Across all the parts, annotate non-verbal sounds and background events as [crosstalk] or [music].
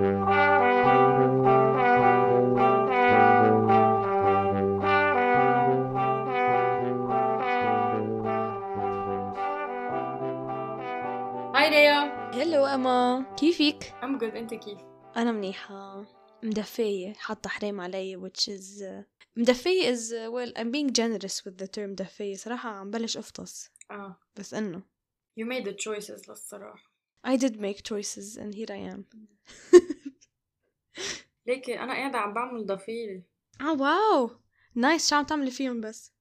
هاي ريا هلو اما كيفك؟ ام جود أنت كيف؟ أنا منيحة. مدفية حاطة حريم علي which is مدفية is well I'm being generous with the term مدفية صراحة عم بلش أفطس. آه. بس إنه. You made the choices للصراحة. I did make choices and here I am. [laughs] ليكي أنا قاعدة عم بعمل ضفيري آه wow nice شو عم تعملي فيهم بس؟ [laughs]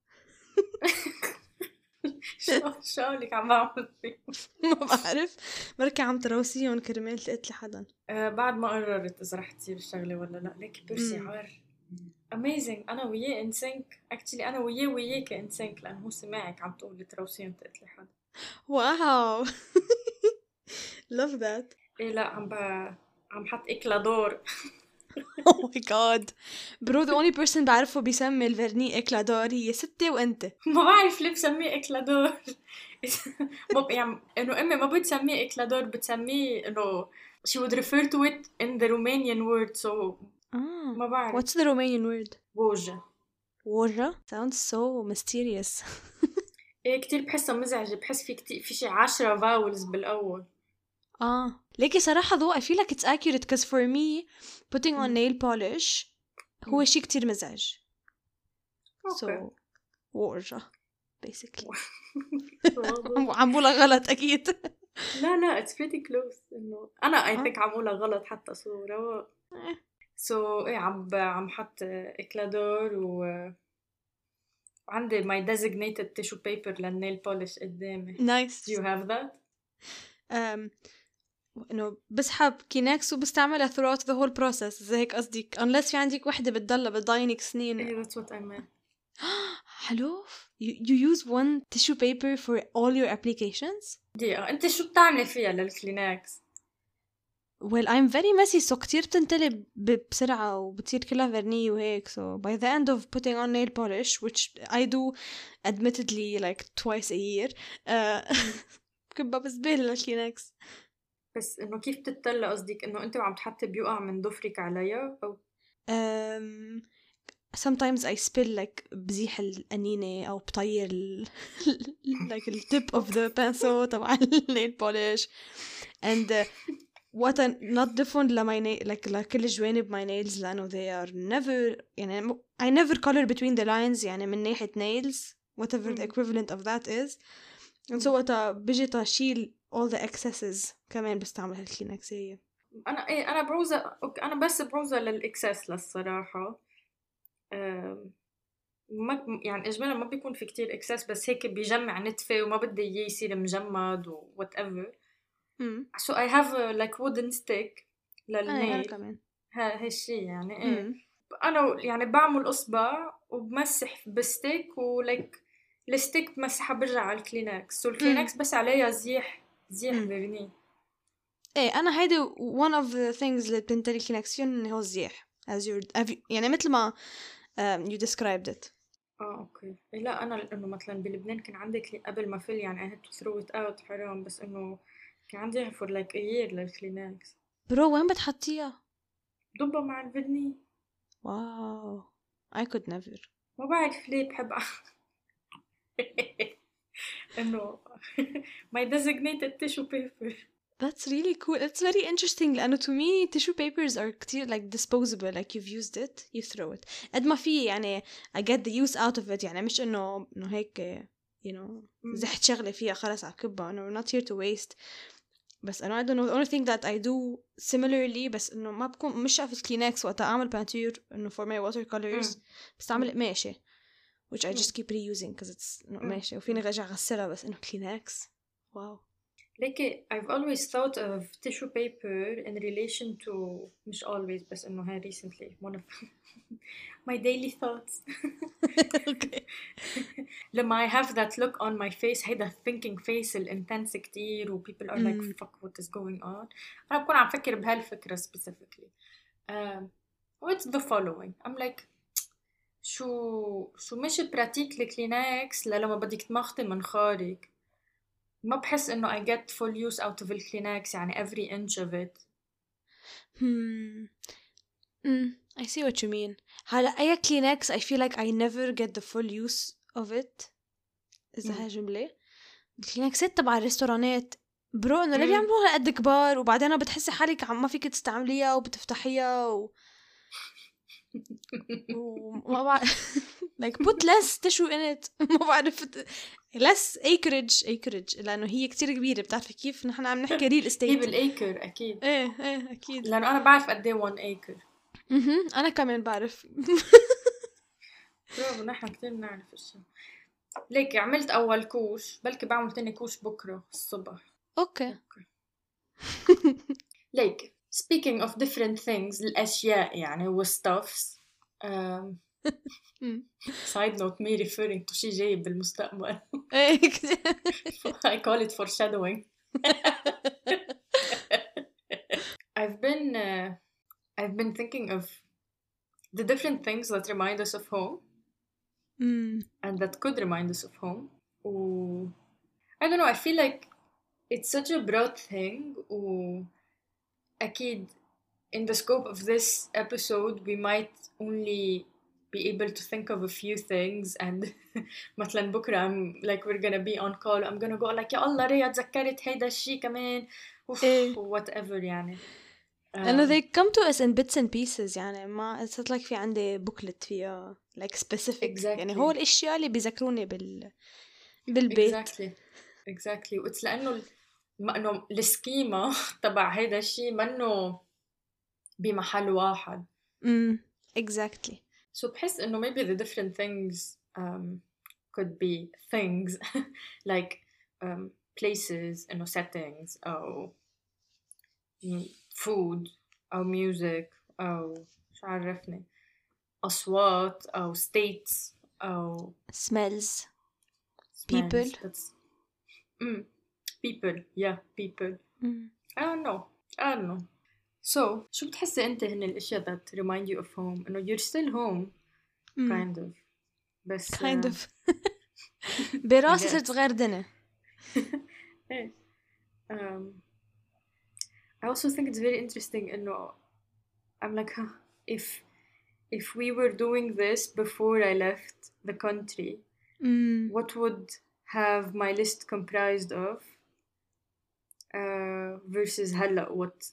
شو شو قولك عم بعمل فيه [laughs] ما بعرف. بركي عم تروسيهم كرمال لقتل حدا. آه بعد ما قررت إذا رح تصير الشغلة ولا لا. ليكي بيرسي. How amazing أنا وياه in sync actually أنا وياه وياك in sync لأنه هو سمعك عم تقولي تروسيهم تقتلي حدا واو [laughs] love that. إيه لا عم ب... عم حط اكلادور [laughs] oh my god. Bro the only person بعرفه بيسمي الفرني إكلادور هي ستي وأنت. [laughs] ما بعرف ليه بسميه إكلادور. يعني إنه أمي ما بتسميه إكلادور بتسميه إنه she would refer to it in the Romanian word so آه ما بعرف. What's the Romanian word? بوجة ورا sounds so mysterious. إيه كتير بحسها مزعجة بحس في كتير في شي عشرة vowels بالأول. آه. ليكي صراحة though I feel like it's accurate 'cause for me putting on nail polish هو شيء كثير مزعج. so وورجا basically عم بقولها غلط أكيد. [laughs] لا لا it's pretty close إنه أنا I آه. think عم بقولها غلط حتى so رو so إيه. عم عم حط إكلادور و عندي my designated tissue paper لل nail polish قدامي. nice you have that انه بسحب كينكس وبستعملها throughout the whole process زي هيك قصدك unless في عندك وحدة بتضلها بتضاينك سنين إيه that's what I meant حلو you, you use one tissue paper for all your applications دقيقة انت شو بتعملي فيها للكلينكس؟ well I'm very messy so كتير بتنتلي بسرعة وبتصير كلها فرنية وهيك so by the end of putting on nail polish which I do admittedly like twice a year uh, بكبها بزبالة للكلينكس بس انه كيف بتطلع قصدك انه انت وعم تحطي بيوقع من ضفرك عليها أو um, sometimes I spill like بزيح القنينة أو بطير ال like the tip of the pencil تبع النيل polish and uh, what I not different لما nail like لكل جوانب my nails لأنه they are never يعني I never color between the lines يعني من ناحية nails whatever the equivalent of that is and so وقتها بجي تشيل all the excesses كمان بستعمل هالكلينكس هي. أنا إيه أنا بروزة okay أنا بس بروزة لل excess للصراحة. ما يعني اجمالا ما بيكون في كتير excess بس هيك بيجمع نتفة وما بدي إياه يصير مجمد و whatever. امم so I have a like wooden stick أنا لل nail. كمان. ها هالشي يعني إيه. أنا يعني بعمل إصبع وبمسح ب stick ولك ال stick بمسحها برجع على ال Kleenex so ال Kleenex بس عليها زيح زيح مم. vernis إيه أنا هيدي one of the things اللي بتنتري كونكسيون هو الزيح. As your you- يعني مثل ما um, you described it. آه okay. إيه لا أنا لأنه مثلا بلبنان كان عندي كلي... قبل ما فل يعني I had to throw it out حرام بس إنه كان عندي for like a year للكلينكس برو وين بتحطيها؟ ضبها مع الفيرني واو. I could never. ما بعرف ليه بحب [laughs] انه [laughs] my designated tissue paper That's really cool. It's very interesting لأنه to me tissue papers are كتير like disposable like you've used it you throw it قد ما في يعني I get the use out of it يعني مش إنه إنه هيك you know مم. زحت شغلة فيها خلص على كبها إنه we're not here to waste بس أنا I don't know the only thing that I do similarly بس إنه ما بكون مش شافت كلينكس وقتها أعمل بانتور إنه for my watercolors مم. بستعمل قماشة which I مم. just keep reusing because it's إنه مم. قماشة وفيني أرجع أغسلها بس إنه كلينكس واو ليكي I've always thought of tissue paper in relation to مش always بس إنه هاي recently one of [laughs] my daily thoughts [laughs] okay [laughs] لما I have that look on my face هيدا thinking face الانتنس كتير و people are like مم. fuck what is going on أنا بكون عم فكر بهالفكرة specifically um, what's the following I'm like شو شو مش براتيك الكلينكس لما بدك تمخطي منخارك ما بحس إنه I get full use out of الكلينكس يعني every inch of it Hmm. Mm, I see what you mean. هلا أي Kleenex I feel like I never get the full use of it إذا مم. هاي جملة الكلينكسات تبع ال restaurant ات bro إنه ليه مم. بيعملوها قد كبار وبعدين بتحسي حالك عم ما فيك تستعمليها وبتفتحيها و... وما بعرف. Like put less tissue in it. [laughs] ما بعرف. Less acreage acreage. لأنه هي كتير كبيرة. بتعرفي كيف نحن عم نحكي real هي estate بال acre أكيد. إيه إيه أكيد. لأنه أنا بعرف قد إيه 1 acre أها أنا كمان بعرف. [laughs] برافو نحن كثير بنعرف الشيء. ليك عملت أول couche. بلكي بعمل تاني couche بكرة الصبح. okay. [laughs] ليك speaking of different things الاشياء يعني والstuffs um, مم. side note me referring to شيء جاي بالمستقبل [laughs] ايه كتير. I call it foreshadowing [laughs] I've been uh, I've been thinking of the different things that remind us of home مم. and that could remind us of home. و I don't know, I feel like it's such a broad thing و أكيد in the scope of this episode we might only be able to think of a few things and [laughs] مثلا بكرة I'm like we're gonna be on call I'm gonna go like يا الله ريا تذكرت هيدا الشيء كمان اوف إيه. whatever يعني لانه Um, they come to us in bits and pieces يعني ما it's not like في عندي بوكلت فيها like specific يعني Exactly. هو الاشياء اللي بيذكروني بال بالبيت exactly exactly واتس لانه ال- ما انه ال schema تبع هيدا الشيء منه بمحل واحد امم exactly so بحس انه maybe the different things um, could be things like um, places انه settings أو food أو music أو شو عرفني اصوات أو states أو smells smells. People. Mm, people yeah people. Mm. I don't know. I don't know. So شو بتحسي انت هن الاشياء that remind you of home? انه you're still home mm. kind of. بس kind uh... of. براسي صرت صغير دنا I also think it's very interesting انه I'm like huh, if if we were doing this before I left the country mm. what would have my list comprised of? uh, versus هلا what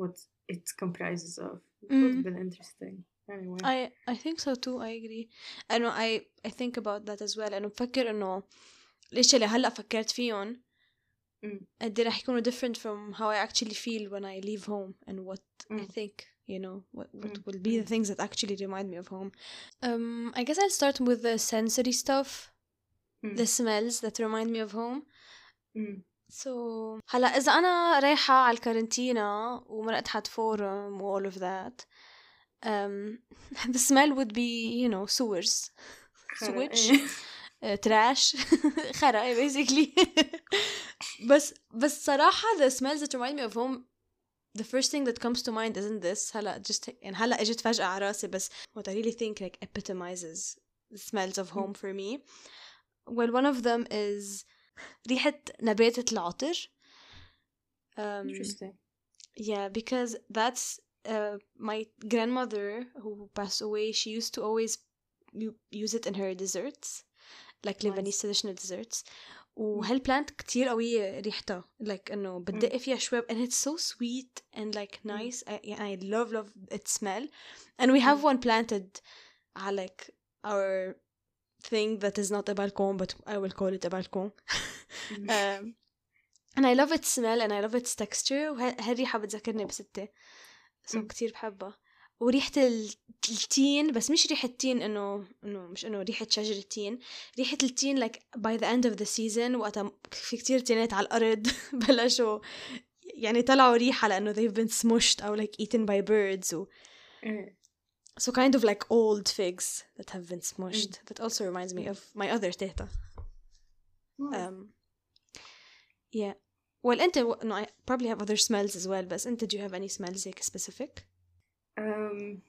what it comprises of it would have Mm. been interesting anyway I I think so too I agree انه I I think about that as well انه بفكر انه الاشياء اللي هلا فكرت فيهم Mm. قد إيه رح يكونوا different from how I actually feel when I leave home and what I Mm. think you know what, what Mm, will be the things that actually remind me of home um I guess I'll start with the sensory stuff Mm. the smells that remind me of home Mm. So هلا إذا أنا رايحة على الكارنتينا ومرقت حد فورم و all of that um, [laughs] the smell would be you know sewers خرا، sewage إيه. uh, trash [laughs] خرا basically [laughs] بس بس صراحة the smells that remind me of home the first thing that comes to mind isn't this هلا just يعني هلا اجت فجأة على راسي بس what I really think like epitomizes the smells of home for me well one of them is ريحة نباتة العطر um, interesting yeah, because that's uh, my grandmother who passed away. She used to always u- use it in her desserts, like Lebanese traditional desserts. وهالبلانت كتير قوية ريحتها like إنه بتدق فيها شوي and it's so sweet and like nice I, yeah, I love love its smell and we have one planted على like our thing that is not a balcon but I will call it a balcon Mm. um, and I love its smell and I love its texture وهالريحة بتذكرني بستي so. كتير بحبها وريحة ال- التين بس مش ريحة تين انه انه مش انه ريحة شجرة تين ريحة التين like by the end of the season وقتها في كتير تينات على الأرض بلشوا يعني طلعوا ريحة لأنه they've been smushed أو like eaten by birds و إيه. so kind of like old figs that have been smushed that also reminds me of my other teta Nice. um, yeah. Well, أنت no, I probably have other smells as well. بس أنت do you have any smells هيك specific? Um,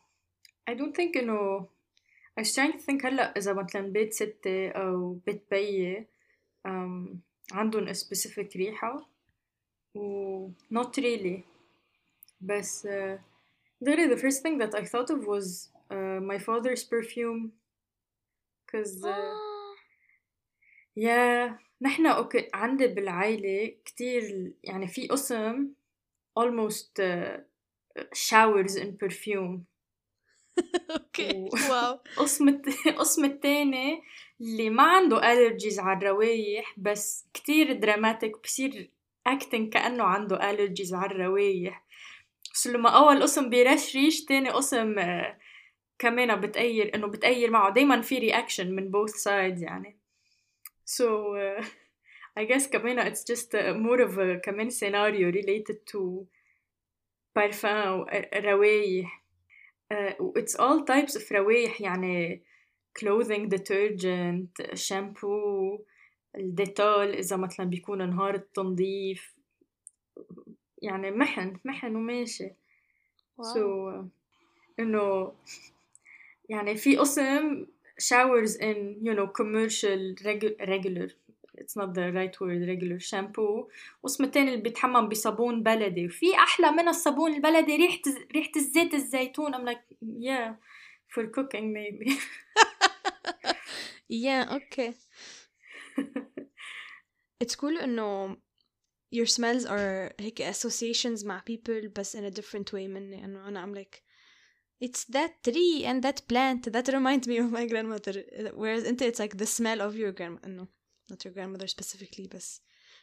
I don't think إنه I was trying to think هلا إذا مثلا بيت ستي أو بيت بيي um, عندهم a specific ريحة و not really بس uh, literally the first thing that I thought of was uh, my father's perfume cause uh, yeah نحن أوكي عندي بالعائلة كتير يعني في قسم almost uh, showers in perfume أوكي واو قسم القسم الثاني اللي ما عنده allergies على الروايح بس كتير دراماتيك بصير acting كأنه عنده allergies على الروايح بس لما أول قسم بيرش ريش تاني قسم آه، كمان بتأير إنه بتأير معه. دايما في reaction من both sides يعني. So uh, I guess كمان it's just more of a كمان scenario related to parfum روايح. uh, it's all types of روايح يعني clothing detergent shampoo ال Dettol إذا مثلا بيكون نهار التنظيف. يعني محن محن وماشي so so, إنه يعني في قسم showers in you know commercial regular it's not the right word regular shampoo واسم التاني اللي بيتحمم بصابون بلدي وفي أحلى من الصابون البلدي ريحه ريحه الزيت الزيتون I'm like yeah for cooking maybe yeah okay it's cool انه your smells are هيك associations مع people بس in a different way مني انه انا I'm like it's that tree and that plant that reminds me of my grandmother whereas انت it's like the smell of your grandmother no not your grandmother specifically بس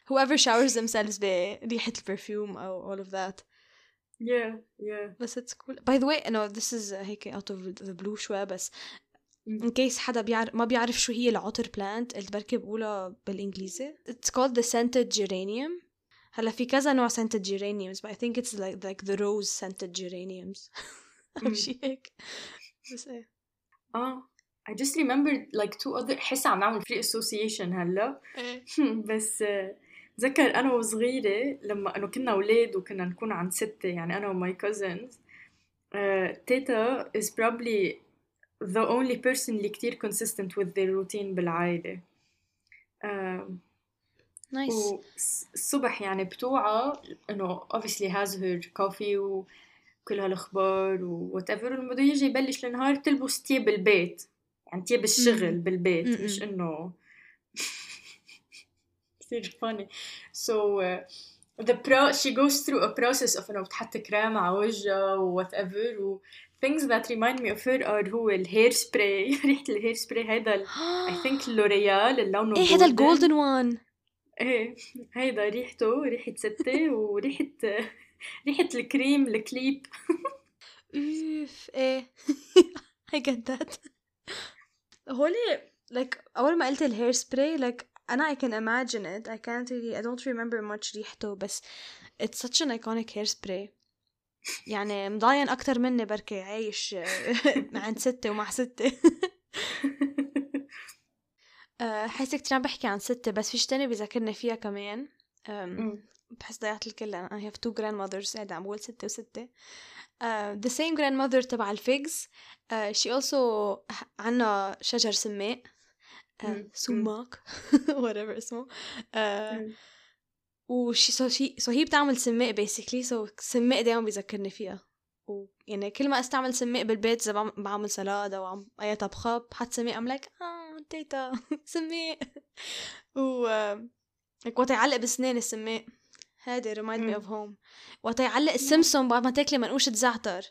whoever showers themselves بريحة البرفيوم أو all of that yeah yeah بس it's cool by the way no this is هيك out of the blue شوي بس in case حدا بيعرف ما بيعرف شو هي العطر plant اللي بركي بقولها بالإنجليزي it's called the scented geranium هلا في كذا نوع scented geraniums but I think it's like like the rose scented geraniums أو شي هيك بس ايه اه I just remembered like two other حس عم نعمل free association هلا بس تذكر انا وصغيره لما انه كنا اولاد وكنا نكون عند ستة يعني انا وماي cousins تيتا is probably the only person اللي كتير consistent with their routine بالعائلة نايس والصبح يعني بتوعى إنه obviously has her coffee وكل هالأخبار و whatever. ولما بده يجي يبلش النهار تلبس تياب البيت يعني تياب الشغل بالبيت مش إنه [laughs] كثير funny. So uh, the pro she goes through a process of إنه بتحط كريم على وجهها و whatever. و things that remind me of her are هو ال hair spray [laughs] ريحة ال hair spray. هيدا I think [gasps] L'Oréal اللون إيه هذا ال golden one إيه هيدا ريحته ريحة ستة وريحة [laughs] ريحة الكريم الكليب. أوف إيه. [laughs] I get that. هولي like أول ما قلت الهير سبراي like أنا can imagine it. I can't really I don't remember much ريحته بس it's such an iconic spray يعني مضاين أكتر مني بركي عايش [laughs] عند ستة ومع ستة. حاسة كتير عم بحكي عن ستة بس فيش تاني بذكرني فيها كمان. بحس ضيعت الكل. I have two grandmothers قاعدة عم بقول ستة وستة. uh, the same grandmother تبع ال figs. uh, she also عنا شجر سماق. uh, سماق. [laughs] Whatever اسمه. uh, وشي so هي بتعمل سماق basically. So سماق دايما بيذكرني فيها. ويعني كل ما أستعمل سماق بالبيت إذا بعمل salad أو عم أي طبخه بحط سماق I'm like آه تيتا [laughs] سماق و وقت يعلق بسنان السماء هادي remind me of home. وقت يعلق السمسم بعد ما تاكلي منقوشة زعتر.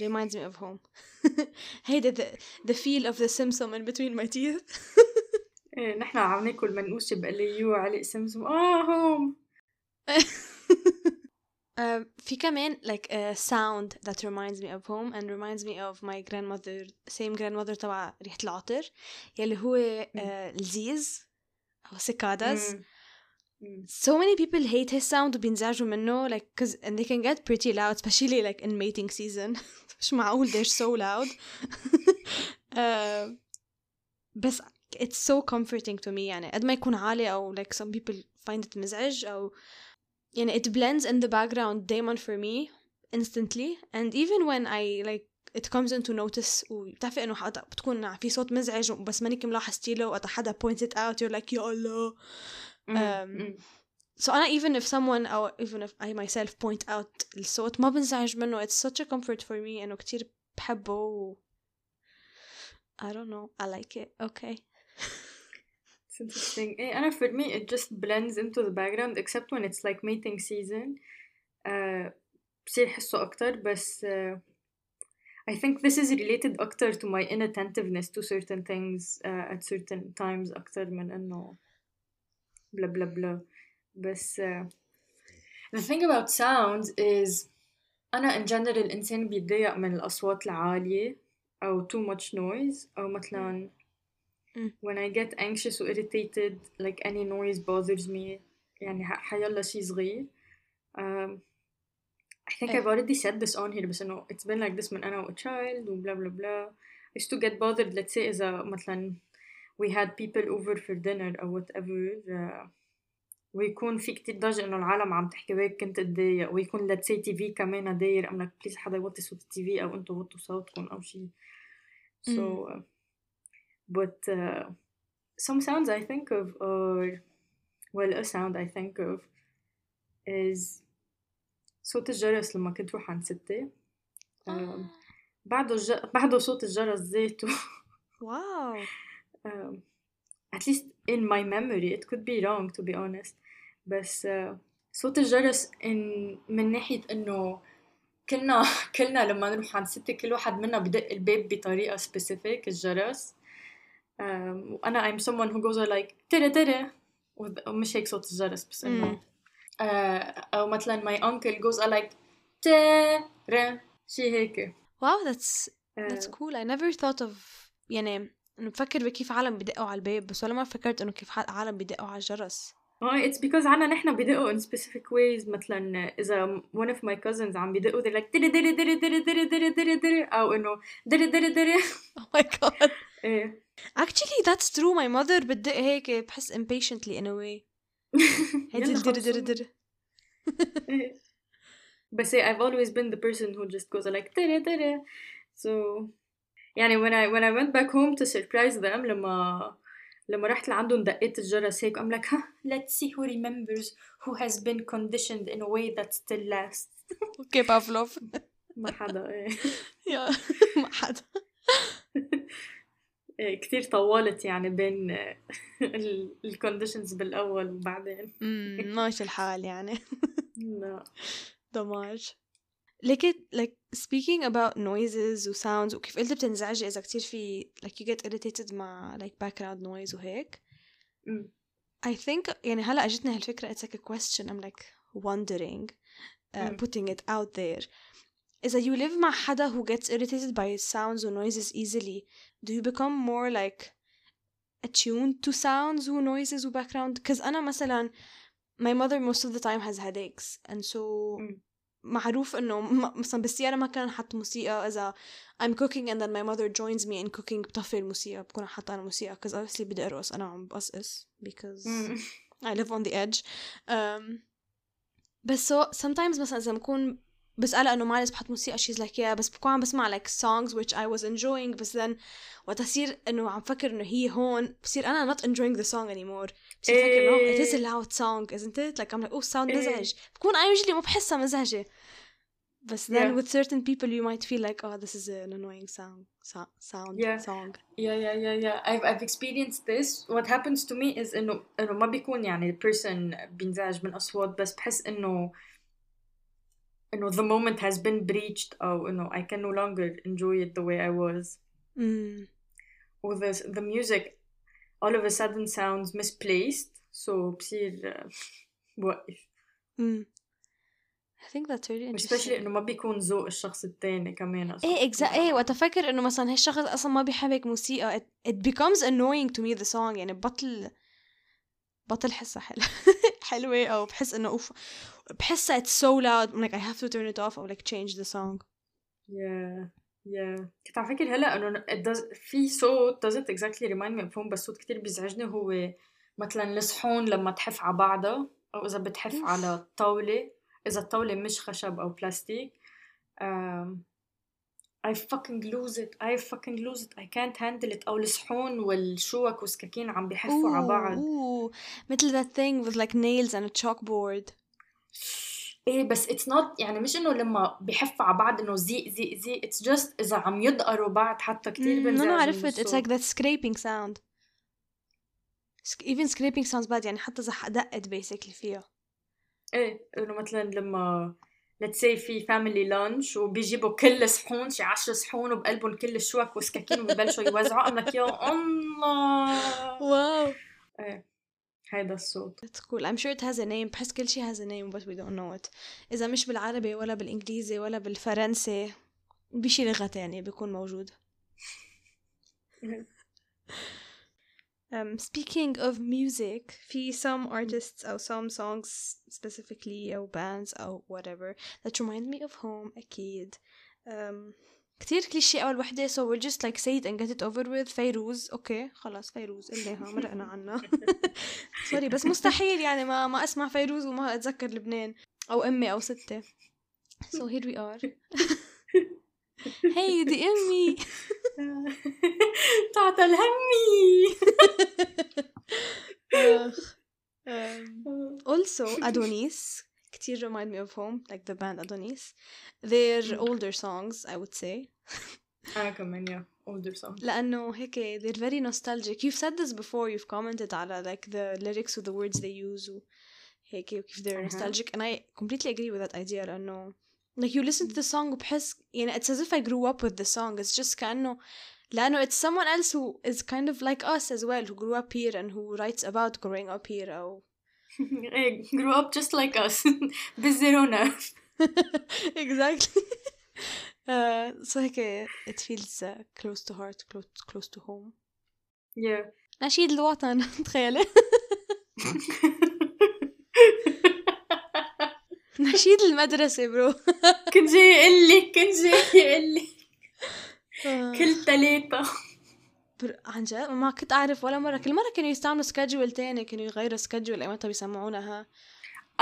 reminds me of home. [laughs] هيدا the, the feel of the simsum in between my teeth. [laughs] إيه نحن عم ناكل منقوشة بقليو علق سمسم آه هوم في كمان like a sound that reminds me of home and reminds me of my grandmother same grandmother تبع ريحة العطر يلي هو uh, الزيز أو cicadas so many people hate his sound وبينزعجوا منه like cause and they can get pretty loud especially like in mating season [laughs] مش معقول they're so loud [laughs] uh, بس it's so comforting to me يعني قد ما يكون عالي أو like some people find it مزعج أو يعني it blends in the background دايما for me instantly and even when I like it comes into notice وبتعرفي انه حدا بتكون في صوت مزعج بس مانك ملاحظتي له وقت حدا points it out you're like يا الله um, so أنا even if someone أو even if I myself point out الصوت ما بنزعج منه it's such a comfort for me إنه كتير بحبه و... I don't know I like it okay [laughs] It's interesting. Eh, أنا for me it just blends into the background except when it's like mating season. Uh, بصير حسه أكتر بس uh, I think this is related أكتر to my inattentiveness to certain things uh, at certain times أكتر من إنه blah blah blah. بس uh, the thing about sounds is أنا in general الإنسان بيتضايق من الأصوات العالية أو too much noise أو مثلا Mm. when I get anxious or irritated like any noise bothers me يعني ح- حيلا شي صغير um, I think إيه. I've already said this on here بس إنه it's been like this من أنا و a child و blah blah blah I used to get bothered let's say إذا مثلا we had people over for dinner أو whatever uh, ويكون في كتير ضجة إنه العالم عم تحكي وهيك كنت اتضايق ويكون let's say تي في كمان داير أم لك بليز حدا يوطي صوت التي في أو أنتوا وطوا صوتكم أو شي so uh, but uh, some sounds I think of are well a sound I think of is صوت الجرس لما كنت روح عند ستي. um, بعده الج... بعده صوت الجرس ذاته. wow um, [laughs] at least in my memory it could be wrong to be honest. بس uh, صوت الجرس إن من ناحية إنه كلنا [laughs] كلنا لما نروح عند ستي كل واحد منا بدق الباب بطريقة specific الجرس. Um, وأنا I'm someone who goes like ترى ترى وذ- ومش هيك صوت الجرس بس إنه uh, أو مثلا my uncle goes like ترى شي هيك. that's that's uh, cool. I never thought of يعني إنه بفكر بكيف عالم بدقوا على الباب بس ولا ما فكرت إنه كيف عالم بدقوا على الجرس. آه it's because عنا نحن بدقوا in specific ways. مثلا إذا one of my cousins عم بدقوا they're like دري دري دري دري دري دري دري دري أو إنه دري دري دري oh my god. [laughs] إيه. actually that's true my mother بتدق هيك بحس impatiently in a way [laughs] هيدي يلا الدر در خلصوا. در إيه. بس إيه I've always been the person who just goes like دري دري so يعني when I when I went back home to surprise them لما لما رحت لعندهم دقيت الجرس هيك I'm like huh, let's see who remembers who has been conditioned in a way that still lasts اوكي بافلوف [laughs] ما حدا إيه [laughs] يا ما حدا إيه، كتير طولت يعني بين الكونديشنز بالأول وبعدين ماشي الحال يعني لا دمار like it like speaking about noises و sounds وكيف قلت بتنزعجي إذا كتير في like you get irritated مع like background noise وهيك أمم. I think يعني هلا اجتني هالفكرة it's like a question I'm like wondering uh, مم. putting it out there إذا you live مع حدا who gets irritated by sounds or noises easily do you become more like attuned to sounds و noises و background because أنا مثلا my mother most of the time has headaches and so مم. معروف انه م- مثلا بالسيارة ما كان حط موسيقى اذا I'm cooking and then my mother joins me in cooking بطفي الموسيقى بكون حاطة انا موسيقى because obviously بدي ارقص انا عم بقصقص because أمم. I live on the edge um, بس so sometimes مثلا إذا بكون بسألها إنه معلش بحط موسيقى she's like yeah بس بكون عم بسمع like songs which I was enjoying بس then وقت أصير إنه عم فكر إنه هي هون بصير أنا not enjoying the song anymore بصير فكر إنه it is a إيه. loud song isn't it like I'm like oh sound إيه. مزعج بكون I usually ما بحسها مزعجة بس then Yeah. with certain people you might feel like oh this is an annoying sound so- sound Yeah. song Yeah, yeah, yeah, yeah. I've I've experienced this. What happens to me is إنه إنه ما بيكون يعني person بينزعج من أصوات بس بحس إنه إنه the moment has been breached أو إنه I can no longer enjoy it the way I was. mm. Or the the music all of a sudden sounds misplaced. So بصير uh, بوقف. Mm. I think that's really interesting especially إنه ما بيكون ذوق الشخص التاني كمان ايه اكزا ايه وقت افكر انه مثلا هالشخص اصلا ما بيحب هيك موسيقى it, it becomes annoying to me the song يعني بطل بطل حسها حلو [laughs] حلوة أو بحس إنه أوف بحسها it's so loud I'm like I have to turn it off or like change the song Yeah, yeah. كنت عم فكر هلأ إنه it does في صوت doesn't exactly remind me of home بس صوت كتير بيزعجني هو مثلا الصحون لما تحف على بعضها أو إذا بتحف. على الطاولة إذا الطاولة مش خشب أو بلاستيك um, I fucking lose it. I fucking lose it. I can't handle it. أو الصحون والشوك والسكاكين عم بيحفوا على بعض. Ooh, مثل that thing with like nails and a chalkboard. إيه بس it's not يعني مش إنه لما بيحفوا على بعض إنه زيق زيق زيق it's just إذا عم يدقروا بعض حتى كتير Mm, بنزعج أنا من عرفت. It's like that scraping sound. Even scraping sounds bad. يعني حتى إذا دقت basically فيها. إيه إنه مثلا لما let's say في family lunch وبيجيبوا كل صحون شي 10 صحون وبقلبهم كل الشوك والسكاكين وببلشوا يوزعوا I'm like يا الله واو إيه هيدا الصوت That's cool. I'm sure it has a name. بحس كل شيء has a name but we don't know it. إذا مش بالعربي ولا بالإنجليزي ولا بالفرنسي بشي لغة تانية بيكون موجود. Um, speaking of music, في some artists أو some songs specifically أو bands أو whatever that remind me of home أكيد. Um, كتير كليشيه أول وحدة so we'll just like say it and get it over with فيروز أوكي خلاص فيروز قلناها مرقنا عنها سوري بس [laughs] مستحيل يعني ما ما أسمع فيروز وما أتذكر لبنان أو أمي أو ستة so here we are [laughs] hey دي أمي تعطى الهمي آخ. Um, also [laughs] Adonis كتير remind me of home like the band Adonis their Mm. older songs I would say انا كمان يا older song لأنه هيك they're very nostalgic you've said this before you've commented على like the lyrics with the words they use و هيك وكيف they're أها. nostalgic and I completely agree with that idea لأنه like you listen to the song وبحس يعني it's as if I grew up with the song it's just كأنه لأنه it's someone else who is kind of like us as well who grew up here and who writes about growing up here أو [laughs] ايه grew up just like us [laughs] بالزيرونا [laughs] exactly uh, so هيك it feels uh, close to heart close, close to home yeah نشيد الوطن تخيلي [laughs] نشيد المدرسة bro. [laughs] كنت جاي قلك كنت جاي قلك كل تلاتة. br... عن جد؟ ما كنت أعرف ولا مرة. كل مرة كانوا يستعملوا schedule تاني كانوا يغيروا schedule أيمتى بيسمعونها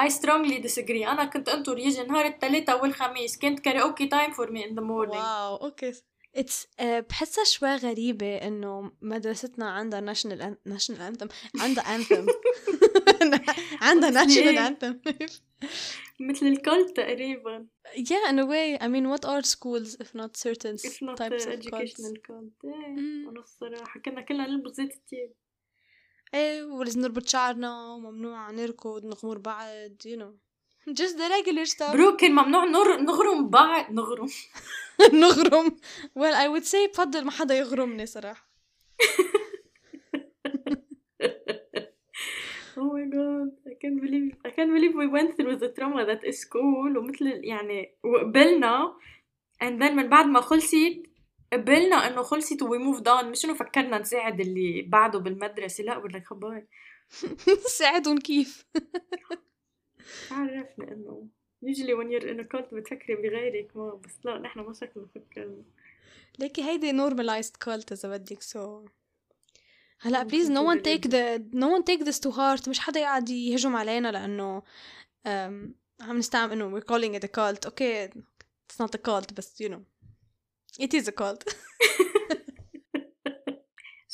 I strongly disagree. أنا كنت أنطر يجي نهار التلاتة والخميس. كنت karaoke time for me in the morning. wow okay. It's uh, بحسها شوي غريبة إنه مدرستنا عندها national national anthem عندها أنثم [laughs] عندها ناشونال؟ أنثم مثل الكل تقريبا. Yeah, in a way. I mean, what are schools if not certain if not types of educational cult. إيه مم. أنا الصراحة كنا كلنا نلبس زيت التياب إيه ولازم نربط شعرنا وممنوع نركض نغمر بعض you know. [laughs] Just the regular stuff. برو كان ممنوع نر... نغرم بعض. نغرم. [laughs] نغرم. Well I would say بفضل ما حدا يغرمني صراحة. [laughs] Oh my god. I can't believe I can't believe we went through the trauma that is school. ومثل يعني وقبلنا. And then من بعد ما خلصت قبلنا إنه خلصت و we moved on. مش إنه فكرنا نساعد اللي بعده بالمدرسة. لا ولا خباي [laughs] ساعدهم كيف؟ [laughs] عرفنا إنه usually when you're in a cult بتفكري بغيرك. ما بس لا نحن ما شكلنا فكرنا. ليكي هيدي normalized cult إذا بدك. So هلا please no one take the no one take this to heart مش حدا يقعد يهجم علينا لأنه عم نستعمل إنه we're calling it a cult. okay okay, it's not a cult بس you know. It is a cult. [laughs]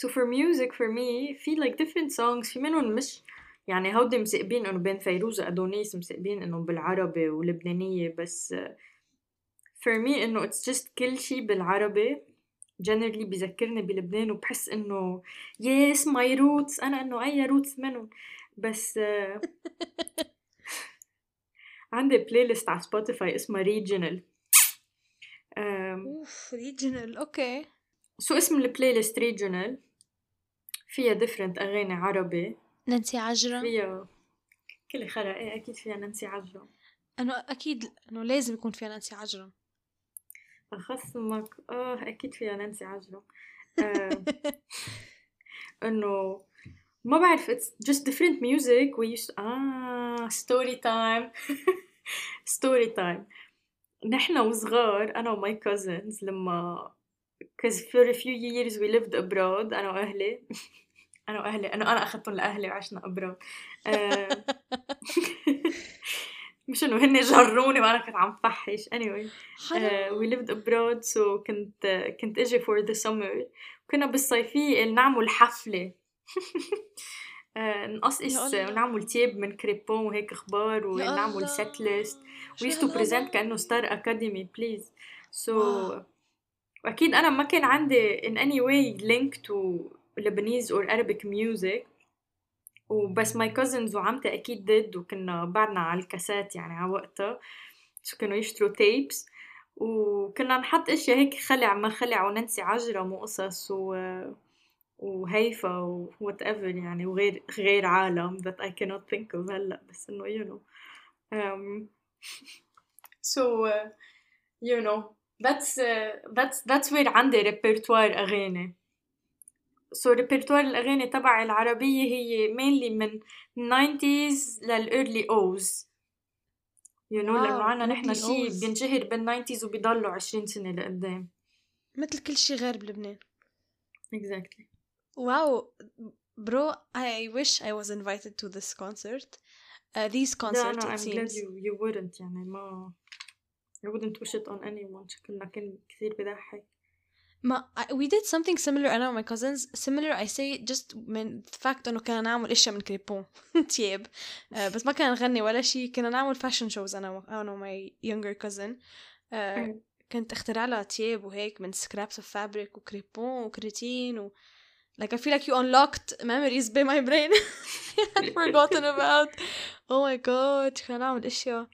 So for music for me في like different songs. في منهم مش يعني هودي مسقبين إنه بين فيروز وأدونيس مسقبين إنه بالعربي ولبنانية بس uh, for me إنه it's just كل شيء بالعربي. Generally بيذكرني بلبنان وبحس إنه yes my roots. أنا إنه أي roots منهم. بس [laughs] عندي playlist على Spotify اسمها regional. um, أوف regional okay. شو اسم ال playlist regional فيها different أغاني عربي. نانسي عجرم. فيها كل خرا إيه أكيد فيها نانسي عجرم. انه أكيد إنه لازم يكون فيها نانسي عجرم. أخصمك. آه أكيد فيها نانسي عجرم [laughs] آه، إنه ما بعرف it's just different music. We used آه story time. [laughs] Story time. نحن وصغار أنا وماي cousins لما cause for a few years we lived abroad أنا وأهلي. [laughs] أنا وأهلي. أنا أنا أخذتهم لأهلي وعشنا abroad. آه، مش إنه هن جروني وأنا كنت عم فحش. Anyway we lived abroad so كنت uh, كنت إجي for the summer. كنا بالصيفية نعمل حفلة. uh, نقصقص. ونعمل تياب من كريبون وهيك أخبار ونعمل we used to هالهبل؟ present كأنه Star Academy please so wow. وأكيد أنا ما كان عندي in any way link to Lebanese or Arabic music. وبس my cousins وعمتي أكيد did وكنا بعدنا على الكاسات يعني على وقتها. So كانوا يشتروا tapes. وكنا نحط أشياء هيك خلع ما خلع وننسي عجرم وقصص و وهيفا و whatever يعني وغير غير عالم that I cannot think of هلأ بس إنه you know. Um, [laughs] so uh, you know that's uh, that's that's where عندي repertoire أغاني. So repertoire الأغاني تبع العربية هي mainly من 90s لل early O's you know لأنه wow، عنا نحن early شي O's. بينشهر بال 90s وبيضلوا 20 سنة لقدام مثل كل شيء غير بلبنان exactly wow bro I wish I was invited to this concert uh, these لا concerts أنا it I'm glad seems you, you wouldn't يعني ما I wouldn't wish it on anyone شكلنا كان كثير بضحك ما I- we did something similar أنا و my cousins similar I say just من fact إنه كنا نعمل أشياء من كريبون [laughs] تياب uh, بس ما كنا نغني ولا شيء كنا نعمل fashion shows أنا و أنا و my younger cousin uh, مم. كنت اخترع لها تياب وهيك من scraps of fabric وكريبون وكريتين و like I feel like you unlocked memories by my brain I [laughs] had forgotten about oh my god كنا نعمل اشياء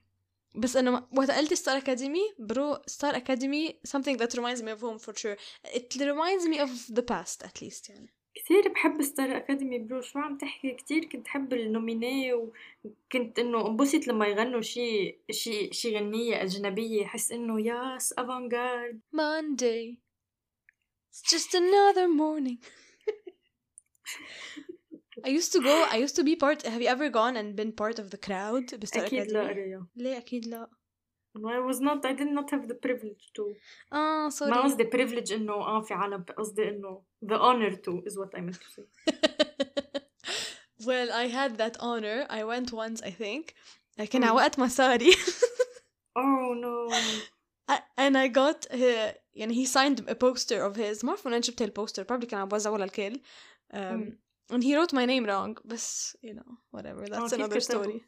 بس انه وقت قلت Star Academy bro Star Academy something that reminds me of home for sure. It reminds me of the past at least يعني. كثير بحب Star Academy bro شو عم تحكي؟ كثير كنت حب ال nominés وكنت إنه انبسط لما يغنوا شي شي شي غنية أجنبية. حس إنه yas avant-garde Monday. It's just another morning. [laughs] I used to go I used to be part have you ever gone and been part of the crowd بستار اكيد لا اكاديمي ريا ليه اكيد لا I was not I did not have the privilege to اه ما سوري قصدي privilege انه اه في عالم قصدي انه the honor to is what I meant to say [laughs] well I had that honor I went once I think لكن على مم. وقت مصاري [laughs] oh no and I got uh, يعني he signed a poster of his ما بعرف من وين جبت البوستر probably كان عم بوزعه للكل um, مم. and he wrote my name wrong بس you know whatever that's كيف another كتبه؟ story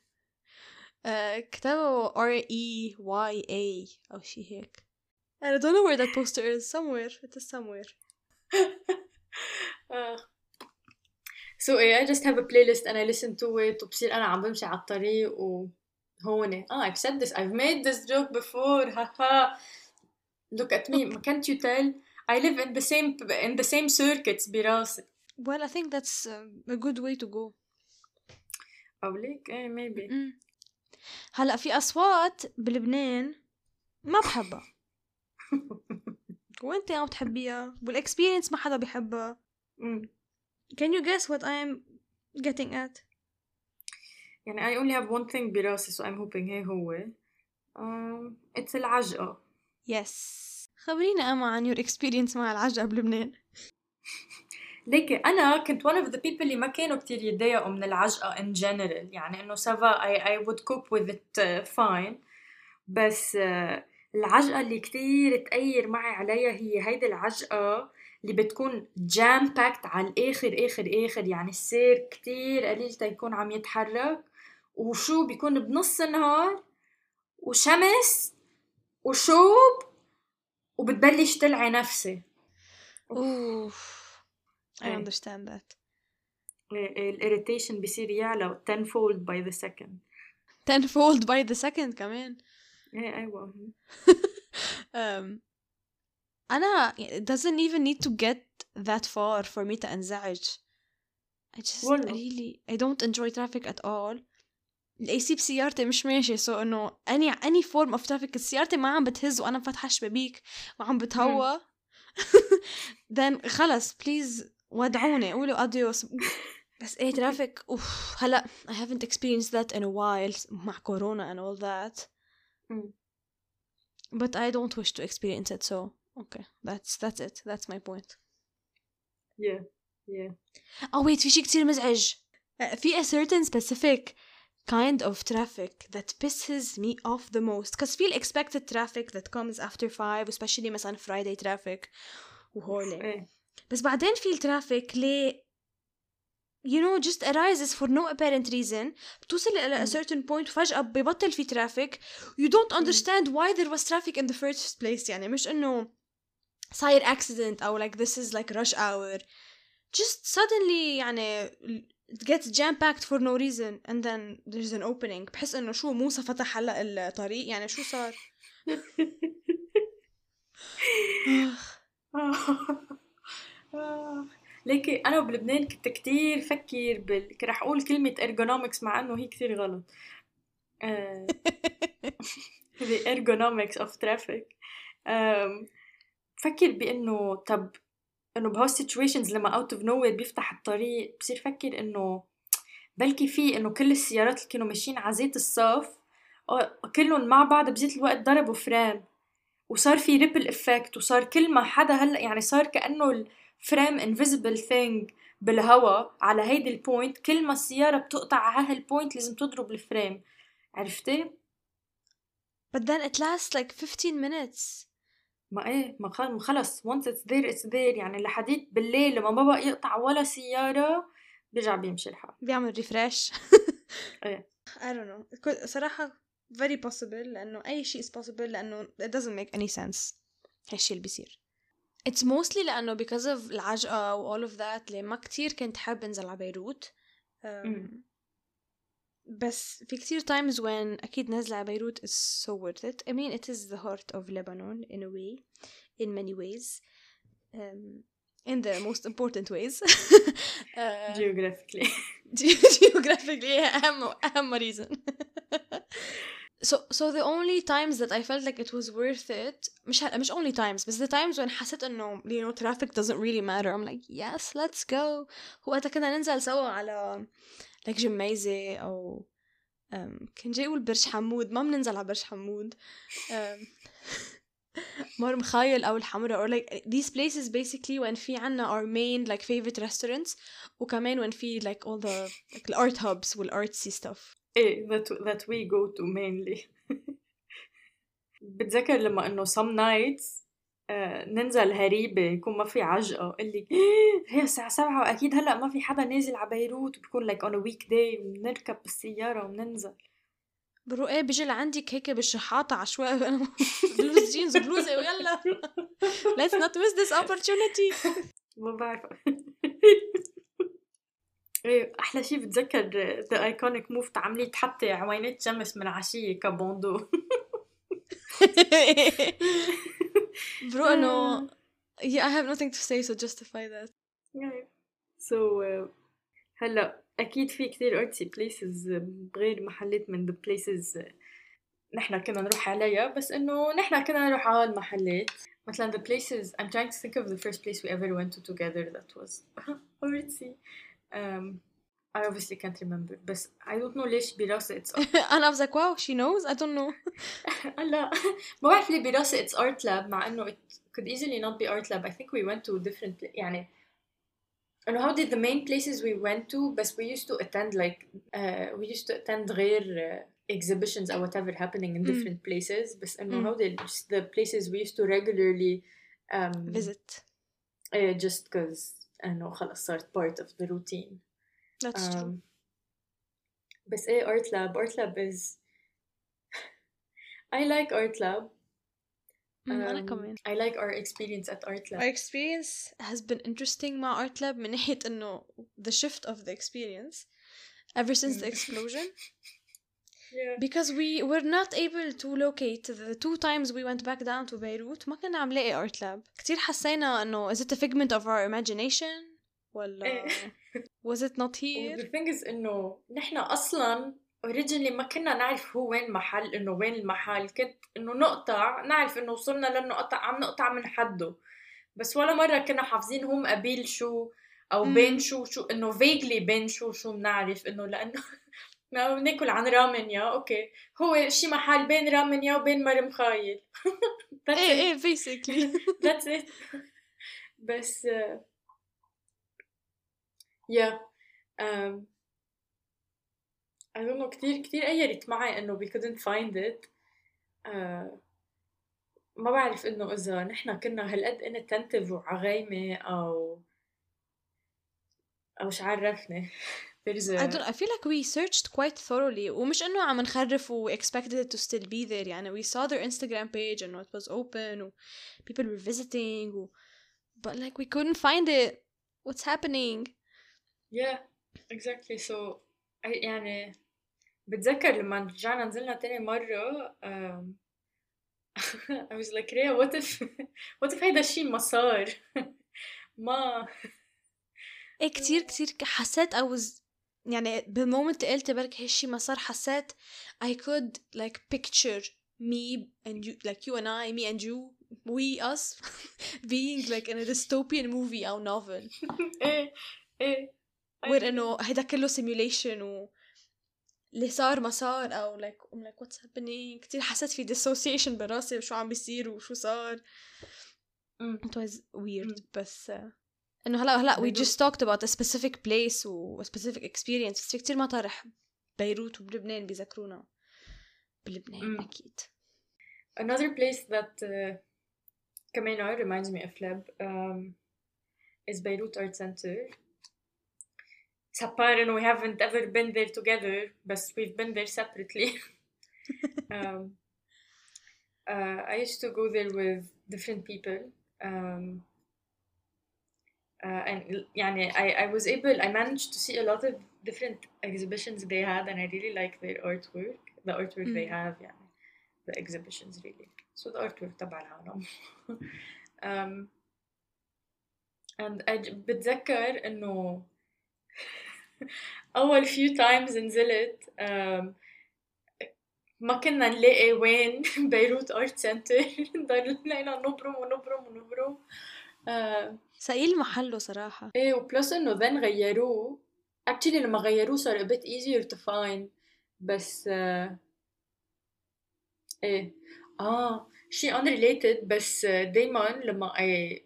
uh, كتبه R E Y A أو شي هيك and I don't know where that poster is somewhere it is somewhere [laughs] آه. So yeah, I just have a playlist and I listen to it وبصير أنا عم بمشي على الطريق وهون ah I've said this I've made this joke before haha look at me ما can't you tell I live in the same in the same circuits براسي well I think that's uh, a good way to go. أو ليك إيه maybe. مم. هلأ في أصوات بلبنان ما بحبها. [laughs] وانت عم تحبيها والاكسبيرينس ما حدا بيحبها. مم. can you guess what I'm getting at? يعني I only have one thing براسي so I'm hoping هي هو. um, it's العجقة. Yes. خبرينا أما عن your experience مع العجقة بلبنان. [laughs] ليكي أنا كنت one of the people اللي ما كانوا كتير يتضايقوا من العجقة in general يعني إنه ça va I, I would cope with it uh, fine. بس uh, العجقة اللي كتير تأير معي عليها هي هيدي العجقة اللي بتكون jam packed على الآخر آخر آخر. يعني السير كتير قليل تيكون عم يتحرك وشو بيكون بنص النهار وشمس وشوب وبتبلش تلعي نفسي. أوف. I إيه. understand that الاريتيشن بصير يعلى tenfold by the second tenfold by the second كمان إيه أيوه um, أنا it doesn't even need to get that far for me to انزعج I just والله. really I don't enjoy traffic at all ال AC بسيارتي مش ماشي so انه any any form of traffic سيارتي ما عم بتهز وأنا فاتحه الشبابيك وعم بتهوى then خلص بليز ودعوني قولوا اديوس [laughs] بس ايه ترافيك اوف هلا I haven't experienced that in a while مع كورونا and all that مم. but I don't wish to experience it so okay that's that's it that's my point yeah yeah oh wait في شيء كتير مزعج آه، في a certain specific kind of traffic that pisses me off the most because feel expected traffic that comes after 5 especially مثلا Friday traffic وهولي ايه بس بعدين في الترافيك ليه you know just arises for no apparent reason بتوصل إلى a Mm. certain point وفجأة ببطل في traffic you don't understand why there was traffic in the first place يعني مش إنه صاير accident أو like this is like rush hour just suddenly يعني it gets jam packed for no reason and then there's an opening بحس إنه شو موسى فتح هلا الطريق يعني شو صار آه. ليكي أنا بلبنان كنت كتير فكر بال كنت رح أقول كلمة ergonomics مع إنه هي كتير غلط. آه، [laughs] the ergonomics of traffic. فكر بإنه طب إنه بهول situations لما out of nowhere بيفتح الطريق بصير فكر إنه بلكي في إنه كل السيارات اللي كانوا ماشيين على زيت الصف كلهم مع بعض بزيت الوقت ضربوا فرام وصار في ripple effect وصار كل ما حدا هلأ يعني صار كأنه الفريم invisible thing بالهوا على هيدي ال point كل ما السيارة بتقطع على هال point لازم تضرب الفريم عرفتي؟ but then it lasts like 15 minutes. ما إيه ما خل- ما خلص. Once it's there it's there. يعني لحديت بالليل لما ما بقى يقطع ولا سيارة بيرجع بيمشي الحال. بيعمل ريفرش [laughs] إيه. I don't know. صراحة very possible لأنه أي شيء is possible لأنه it doesn't make any sense. هالشي اللي بيصير. it's mostly لأنه because of العجقة و all of that اللي ما كتير كنت حابة أنزل على بيروت um, مم. بس في كتير times when أكيد نزلة على بيروت is so worth it I mean it is the heart of Lebanon in a way in many ways um, in the most important ways [laughs] uh, geographically geographically [laughs] أهم [laughs] أهم reason so so the only times that I felt like it was worth it مش ه- مش only times بس the times when حسيت إنه you know traffic doesn't really matter I'm like yes let's go وقتها كنا ننزل سوا على like جميزة أو um, كان جاي يقول برج حمود ما بننزل على برج حمود um, [laughs] مار مخايل أو الحمراء or like these places basically when في عنا our main like favorite restaurants وكمان when في like all the like the art hubs وال artsy stuff إيه that that we go to mainly. [laughs] بتذكر لما إنه some nights آه ننزل هريبة يكون ما في عجقة اللي هي الساعة سبعة وأكيد هلأ ما في حدا نازل على بيروت. وبيكون like on a weekday وبنركب بالسيارة وبننزل. بروح إيه بيجي لعندك هيك بالشحاطة عشوائي [laughs] أنا blue jeans وبلوزة ويلا. [laughs] Let's not miss this opportunity. ما بعرف. إيه أحلى شي بتذكر the iconic move تعملي تحطي عوينات شمس من عشية ك bandeau [laughs] برو إنه [laughs] yeah I have nothing to say so justify that. So, uh, هلا أكيد في كتير ارتسي بليسز بغير محلات من the places uh, نحن كنا نروح عليها بس إنه نحن كنا نروح على المحلات. مثلا the places I'm trying to think of the first place we ever went to together that was [laughs] artsy. um, I obviously can't remember بس I don't know ليش براسي it's [laughs] انا I was like wow she knows I don't know لا ما بعرف ليه براسي it's art lab مع انه it could easily not be art lab I think we went to different pla- يعني انه how did the main places we went to بس we used to attend like uh, we used to attend غير uh, exhibitions or whatever happening in Mm. different places بس انه Mm. how did just the places we used to regularly um, visit uh, just cause انه خلص صارت part of the routine that's true um, بس ايه art lab art lab is [laughs] I like art lab Mm, انا Um, كمان I like our experience at art lab our experience has been interesting مع art lab من ناحية انه the shift of the experience ever since the Mm. explosion [laughs] yeah. because we were not able to locate the two times we went back down to Beirut ما كنا عم نلاقي art lab كتير حسينا إنه is it a figment of our imagination ولا إيه. was it not [laughs] the here thing is إنه نحن أصلا originally ما كنا نعرف هو وين محل إنه وين المحل كنت إنه نقطع نعرف إنه وصلنا للنقطة عم نقطع من حده بس ولا مرة كنا حافظين هم قبيل شو أو. بين شو شو إنه vaguely بين شو شو بنعرف إنه لأنه ما بناكل عن رامن يا أوكي. هو شي محل بين رامن يا وبين مرم خايل. [laughs] إيه. إيه basically. [laughs] That's it. بس I don't know كتير كتير أيرت معي we couldn't find it. uh, ما بعرف إنه إذا نحن كنا هالقد inattentive وعغايمة أو أو مش عرفني There's a... I don't I feel like we searched quite thoroughly ومش إنه عم نخرف و expected it to still be there يعني we saw their Instagram page and it was open و people were visiting و... but like we couldn't find it what's happening yeah exactly so I, يعني بتذكر لما رجعنا نزلنا تاني مرة um, [laughs] I was like Rhea what if [laughs] what if هيدا الشي ما صار [laughs] ما ايه كتير كتير حسيت I was يعني بالمومنت قلت برك هالشي ما صار حسيت I could like picture me and you like you and I me and you we us being like in a dystopian movie أو novel إيه إيه where انه هيدا كله simulation و اللي صار ما صار أو like I'm like what's happening كتير حسيت في dissociation براسي وشو عم بيصير وشو صار it was weird بس انه هلا هلا we just talked about a specific place و a specific experience بس في كتير مطارح بيروت وبلبنان بيذكرونا بلبنان اكيد another place that uh, كمان reminds me of Leb um, is Beirut Art Center Sapar and we haven't ever been there together, but we've been there separately. [laughs] um, uh, I used to go there with different people. Um, uh, and yani, I, I was able, I managed to see a lot of different exhibitions they had, and I really like their artwork, the artwork mm. they have, yeah, the exhibitions really. So the artwork تبع العالم. um, and I بتذكر إنه أول few times نزلت um, ما كنا نلاقي وين بيروت ارت سنتر ضلينا نبرم ونبرم ونبرم سئيل محله صراحة. إيه و plus إنه then غيروه. Actually لما غيروه صار a bit easier to find. بس uh, إيه. آه شيء unrelated بس دايما لما I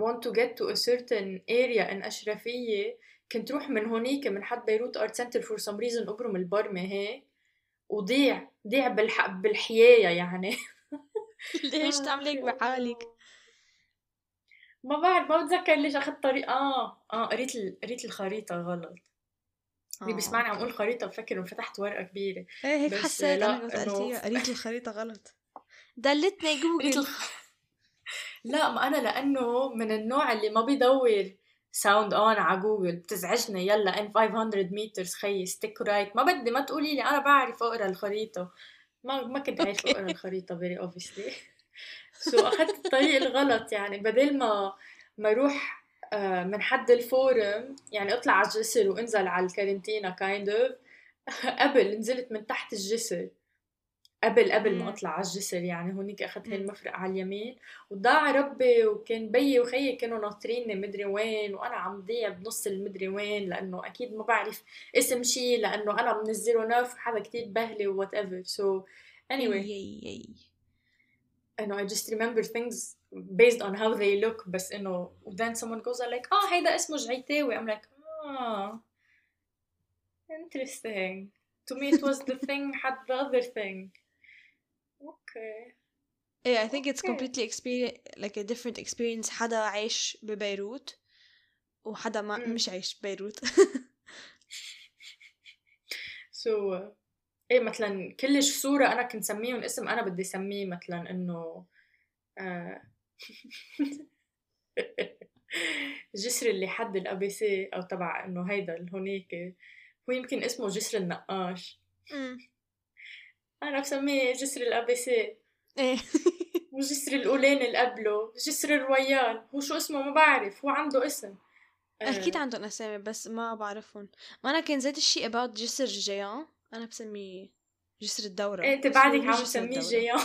want to get to a certain area in أشرفية كنت روح من هونيك من حد Beirut Art Center for some reason ابرم البرمة هيك وضيع ضيع بالح... بالحيايه يعني. [laughs] [laughs] ليش تعمل هيك بحالك؟ ما بعرف ما بتذكر ليش أخذت طريق. آه آه قريت ال... قريت الخريطة غلط. اللي آه. بيسمعني عم أقول خريطة بفكر إنه فتحت ورقة كبيرة. إيه هيك حسيت أنا. [laughs] قريت الخريطة غلط. دلتني جوجل. [laughs] لا ما أنا لأنه من النوع اللي ما بيدور sound on على جوجل. بتزعجني يلا in 500 متر خيي stick right ما بدي ما تقولي لي أنا بعرف أقرأ الخريطة. ما ما كنت عارفه أقرأ الخريطة very obviously [laughs] so أخذت الطريق الغلط يعني بدل ما ما أروح آه، من حد الفورم يعني أطلع على الجسر وأنزل على الكارنتينا kind of [laughs] قبل نزلت من تحت الجسر. قبل قبل ما أطلع على الجسر يعني هونيك أخذت هاي المفرق على اليمين. وضاع ربي وكان بيي وخيي كانوا ناطريني مدري وين وأنا عم ضيع بنص المدري وين لأنه أكيد ما بعرف اسم شيء لأنه أنا من الزيرو نوف حدا كتير بهلي وات ايفر سو anyway انه I just remember things based on how they look بس انه then someone goes like اه هيدا اسمه جعيتاوي I'm like ah interesting to me it was the [laughs] thing had the other thing اوكي ايه I think it's completely experience like a different experience حدا عايش ببيروت وحدا ما م. مش عايش ببيروت سو so, إيه مثلا كل الجسورة أنا كنت سميهم اسم أنا بدي سميه مثلا إنه آه [laughs] جسر اللي حد ال ABC أو تبع إنه هيدا هونيك هو يمكن اسمه جسر النقاش. أنا بسميه جسر ال ABC إيه. [laughs] وجسر الأولين اللي قبله جسر الرويال. هو شو اسمه؟ ما بعرف. هو عنده اسم. أكيد آه. عندهم أسامي بس ما بعرفهم. ما أنا كان زيت الشيء about جسر جيان. أنا بسميه جسر الدورة. إيه تبعدك عم تسميه جيان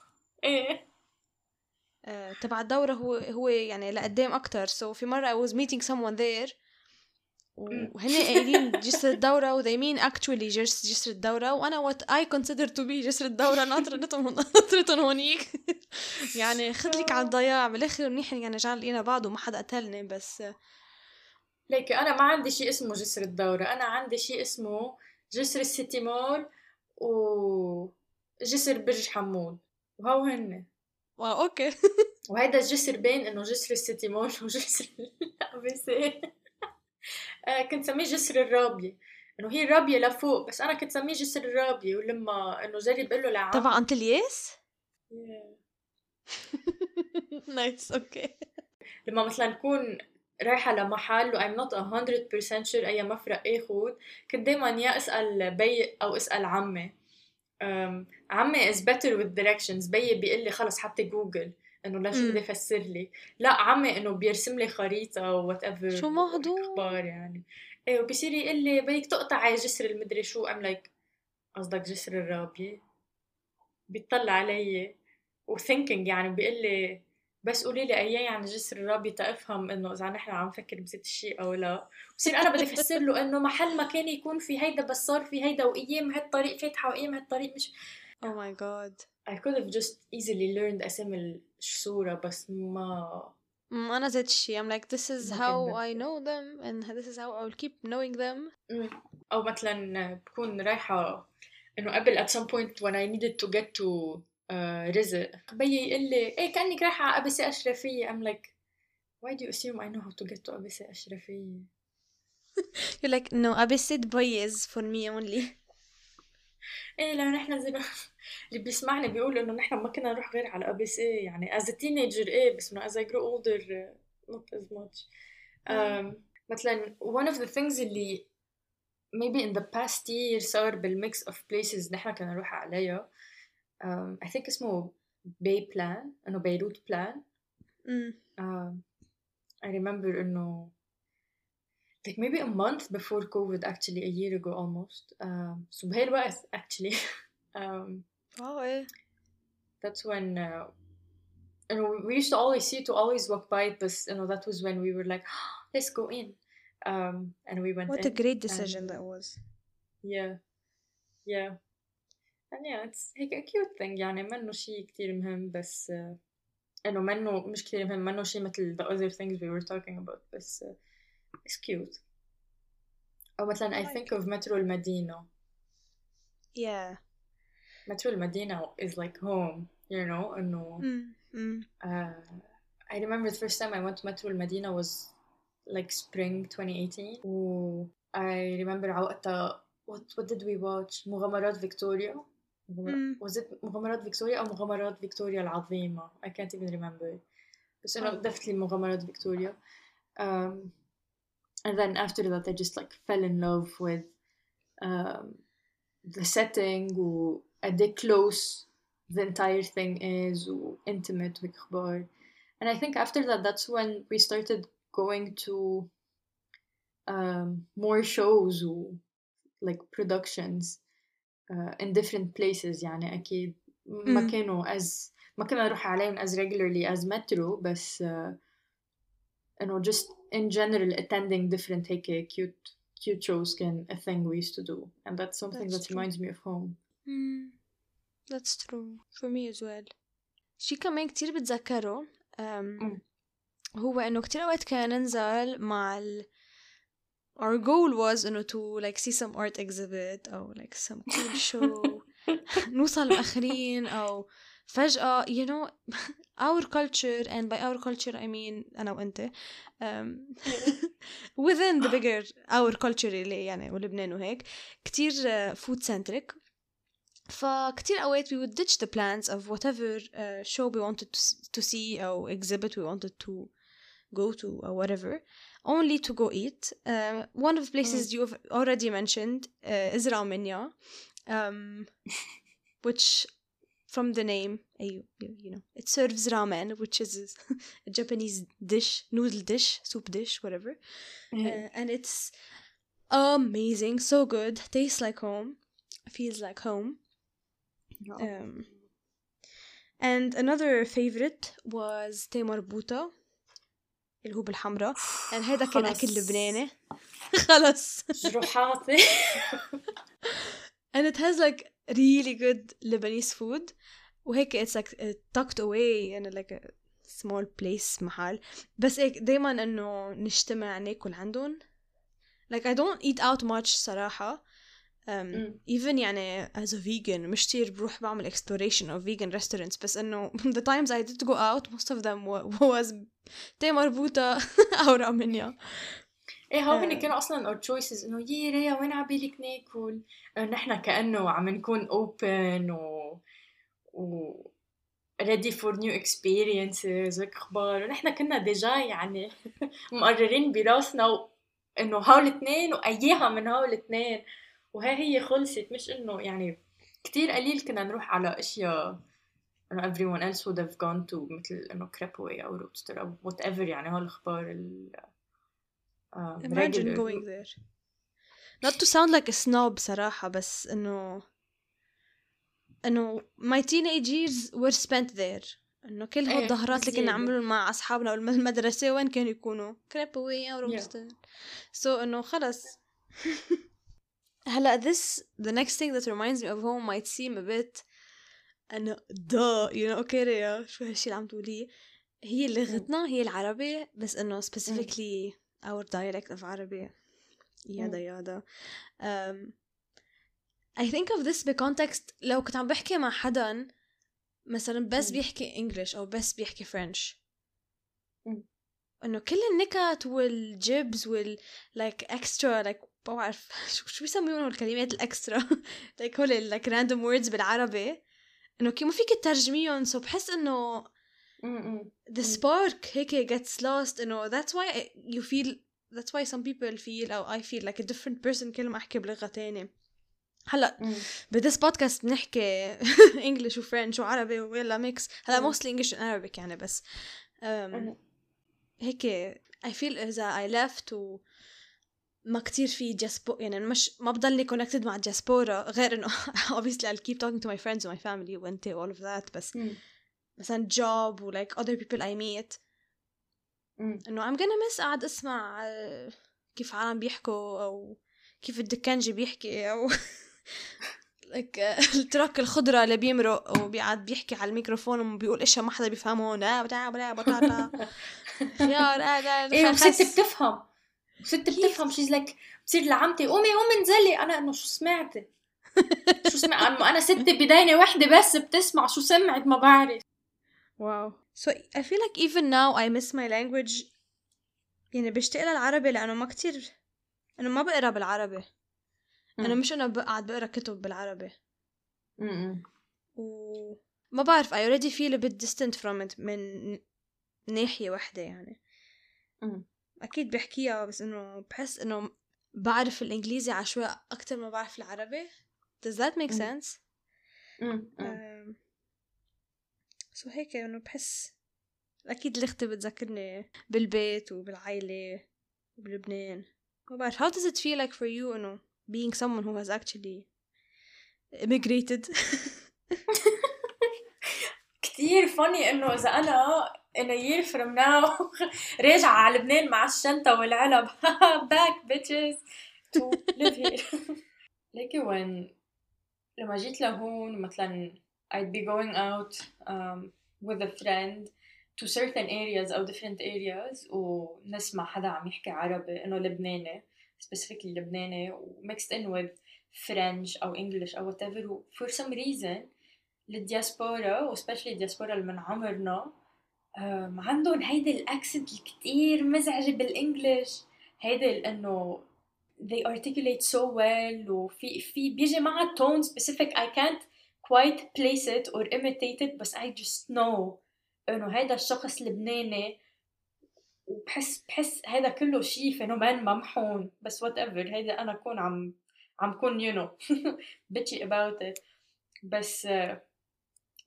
[laughs] إيه. آه، تبع الدورة هو هو يعني لقدام أكتر. so so في مرة I was meeting someone there. وهن قايلين جسر الدورة و they mean actually جسر, جسر الدورة. وأنا what I consider to be جسر الدورة ناطرتهم [laughs] ناطرتهم هونيك. [laughs] يعني خذ لك على الضياع. بالآخر منيح يعني رجعنا لقينا بعض وما حدا قتلني بس ليك أنا ما عندي شيء اسمه جسر الدورة. أنا عندي شيء اسمه جسر ال City Mall وجسر برج حمود وهو هن؟ wow okay. [laughs] وهيدا الجسر بين إنه جسر ال City Mall [laughs] وجسر ال ABC [laughs] آه، كنت سميه جسر الرابية. إنه هي الرابية لفوق بس أنا كنت سميه جسر الرابية. ولما إنه جرب قال له تبع انطلياس؟ nice okay. لما مثلا نكون رايحة لمحل و I'm not 100% sure أي مفرق اخد كنت دايما يا أسأل بي أو أسأل عمي. um, عمي is better with directions. بي بيقول لي خلص حتى جوجل إنه لا شو مم. بدي افسر لي. لا عمي إنه بيرسم لي خريطة whatever شو موضوع؟ أخبار يعني. إيه وبصير يقول لي بدك تقطعي جسر المدري شو. I'm like قصدك جسر الرابية بيطلع علي. و thinking يعني بيقول لي بس قولي لي اياه يعني جسر الرابية تفهم إنه إذا نحن عم نفكر بزيت الشيء أو لا. بصير أنا بدي أفسر له إنه محل ما كان يكون في هيدا بس صار في هيدا وأيام هالطريق فاتحة وأيام هالطريق مش oh my God I could have just easily learned أسامي الجسورة بس ما أنا زيت الشي I'm like this is how I know them and this is how I will keep knowing them. مم. أو مثلا بكون رايحة إنه قبل at some point when I needed to get to رزق. بيي يقول لي إيه كأنك رايحة على أبسة أشرفية. I'm like why do you assume I know how to get to أبسة أشرفية? [laughs] You're like no أبسة بيز for me only. [laughs] إيه لا نحن زي ما [laughs] اللي بيسمعني بيقول إنه نحن ما كنا نروح غير على سي يعني as a teenager إيه بس إنه as I grow older not as much. um, مثلا one of the things اللي maybe in the past year صار بالميكس of places نحن كنا نروح عليها um, I think اسمه باي بلان انه بيروت بلان أمم. um, I remember انه like maybe a month before COVID actually a year ago almost um, so بهاي الوقت actually [laughs] um, واو ايه that's when uh, you know we used to always see it to always walk by it but you know that was when we were like [gasps] let's go in um, and we went what a in great decision and- that was yeah yeah and yeah it's هيك a cute thing يعني منه شيء كتير مهم بس uh, انه منه مش كتير مهم منه شيء مثل the other things we were talking about بس uh, it's cute أو مثلا I I think of مترو المدينة yeah مترو المدينة is like home you know إنه أمم. أمم. uh, I remember the first time I went to Metro المدينة was like spring 2018 و I remember على وقتها what, what did we watch مغامرات فيكتوريا مغامر- مم. was it مغامرات فيكتوريا أو مغامرات فيكتوريا العظيمة I can't even remember بس إنه Oh. definitely مغامرات فيكتوريا um, and then after that I just like fell in love with um, the setting و قد إيه close the entire thing is و intimate وإخبار and I think after that that's when we started going to um, more shows و like productions uh, in different places يعني أكيد ما مم. كانوا as ما كنا نروح عليهم as regularly as metro بس uh, إنه just in general attending different هيك cute cute shows can a thing we used to do and that's something That's that true. reminds me of home Mm, that's true for me as well شي كمان كتير بتذكره um, مم. هو انه كتير اوقات كان ننزل مع ال our goal was انه to like see some art exhibit او like some cool show [laughs] نوصل مأخرين او فجأة you know [laughs] our culture and by our culture I mean أنا وأنت um, [laughs] within the bigger our culture اللي يعني ولبنان وهيك كتير uh, food centric فكتير أوقات we would ditch the plans of whatever uh, show we wanted to, s- to see أو exhibit we wanted to go to or whatever only to go eat. Uh, one of the places mm. you've already mentioned uh, is Ramenya, um, [laughs] which from the name, you, you know, it serves ramen, which is [laughs] a Japanese dish, noodle dish, soup dish, whatever. Mm. Uh, and it's amazing, so good, tastes like home, feels like home. Um, and another favorite was Te Buta. اللي هو بالحمراء and هيدا كان أكل خلص. لبناني خلص جروحاتي and it has like really good Lebanese food وهيك it's like uh, tucked away in like a small place محل بس هيك دايما انه نجتمع ناكل عندهم like I don't eat out much صراحة um, even يعني as a vegan مش كتير بروح بعمل exploration of vegan restaurants بس إنه [laughs] the times I did go out most of them was تاء مربوطة [laughs] أوراق منيا إيه هو هن كانوا أصلا our choices إنه يي ريا وين عبالك ناكل نحن كأنه عم نكون open و و ready for new experiences وهيك أخبار ونحن كنا déjà يعني [laughs] مقررين براسنا إنه هول الاثنين وأياها من هول الاثنين وهي هي خلصت مش إنه يعني كتير قليل كنا نروح على أشياء إنه everyone else would have gone to مثل إنه Crepaway أو Roadster أو whatever يعني هول الأخبار ال um, imagine going there. Not to sound like a snob صراحة بس إنه إنه my teenage years were spent there. إنه كل هالظهرات الظهرات اللي كنا نعملهم مع أصحابنا بالمدرسة وين كانوا يكونوا؟ Crepaway أو Roadster so إنه خلص. [laughs] هلا this the next thing that reminds me of home might seem a bit انه duh you know okay ريا. شو هالشي اللي عم تقوليه؟ هي لغتنا هي العربي بس إنه specifically our dialect of عربي yada yada. Um, I think of this ب context لو كنت عم بحكي مع حدا مثلا بس بيحكي English أو بس بيحكي French إنه كل النكت والجيبز وال like extra like بعرف [laughs] شو شو بيسميهم الكلمات ال extra؟ [laughs] like هول like random words بالعربي. إنه كيف ما فيك تترجميهم so بحس إنه the spark هيك gets lost. إنه that's why you feel that's why some people feel أو I feel like a different person كل ما أحكي بلغة تانية. هلأ ب this podcast بنحكي English و French وعربي ويلا mix هلأ mostly English Arabic يعني بس. هيك I feel إذا I left و ما كتير في diaspo يعني مش ما بضلني connected مع الجاسبورا غير إنه [laughs] obviously I'll keep talking to my friends and my family وإنت all of that بس مثلا job و like other people I meet. إنه I'm gonna miss قاعد أسمع كيف عالم بيحكوا أو كيف الدكانجي بيحكي أو [laughs] لك التراك الخضرة اللي بيمرق وبيقعد بيحكي على الميكروفون وبيقول إشياء ما حدا بيفهمه لا بتاع بلا بطاطا [laughs] خيار إيه وست بتفهم. ست بتفهم. شيز لايك بتصير لعمتي قومي قومي انزلي. أنا إنه شو سمعتي [laughs] شو سمعت أنا ست بداينه وحدة بس بتسمع شو سمعت؟ ما بعرف. واو. So I feel like even now I miss my language. يعني بشتاق للعربي لأنه ما كتير أنا ما بقرأ بالعربي. أنا مش أنا بقعد بقرأ كتب بالعربي. و ما بعرف I already feel a bit distant from it من ناحية واحدة يعني. أكيد بحكيها بس إنه بحس إنه بعرف الإنجليزي عشوائي أكتر ما بعرف العربي. Does that make sense؟ سو هيك إنه بحس أكيد لغتي بتذكرني بالبيت وبالعائلة وبلبنان. ما بعرف how does it feel like for you إنه being someone who has actually immigrated? [laughs] [laughs] كتير funny إنه إذا أنا in a year from now راجعة على لبنان مع الشنطة والعلب back bitches to live here ليكي وين لما جيت لهون مثلا I'd be going out um, with a friend to certain areas أو different areas ونسمع حدا عم يحكي عربي إنه لبناني specifically لبناني mixed in with French أو English أو whatever for some reason الدياسبورا و especially الدياسبورا اللي من عمرنا um, عندهم هيدي ال accent الكتير مزعجة بال English هيدي انه they articulate so well وفي في بيجي معها tone specific I can't quite place it or imitate it بس I just know انه هيدا الشخص لبناني. وبحس بحس هيدا كله شيء phenomenon ممحون. بس whatever هيدا أنا كون عم عم كون you know [laughs] bitchy about it. بس uh,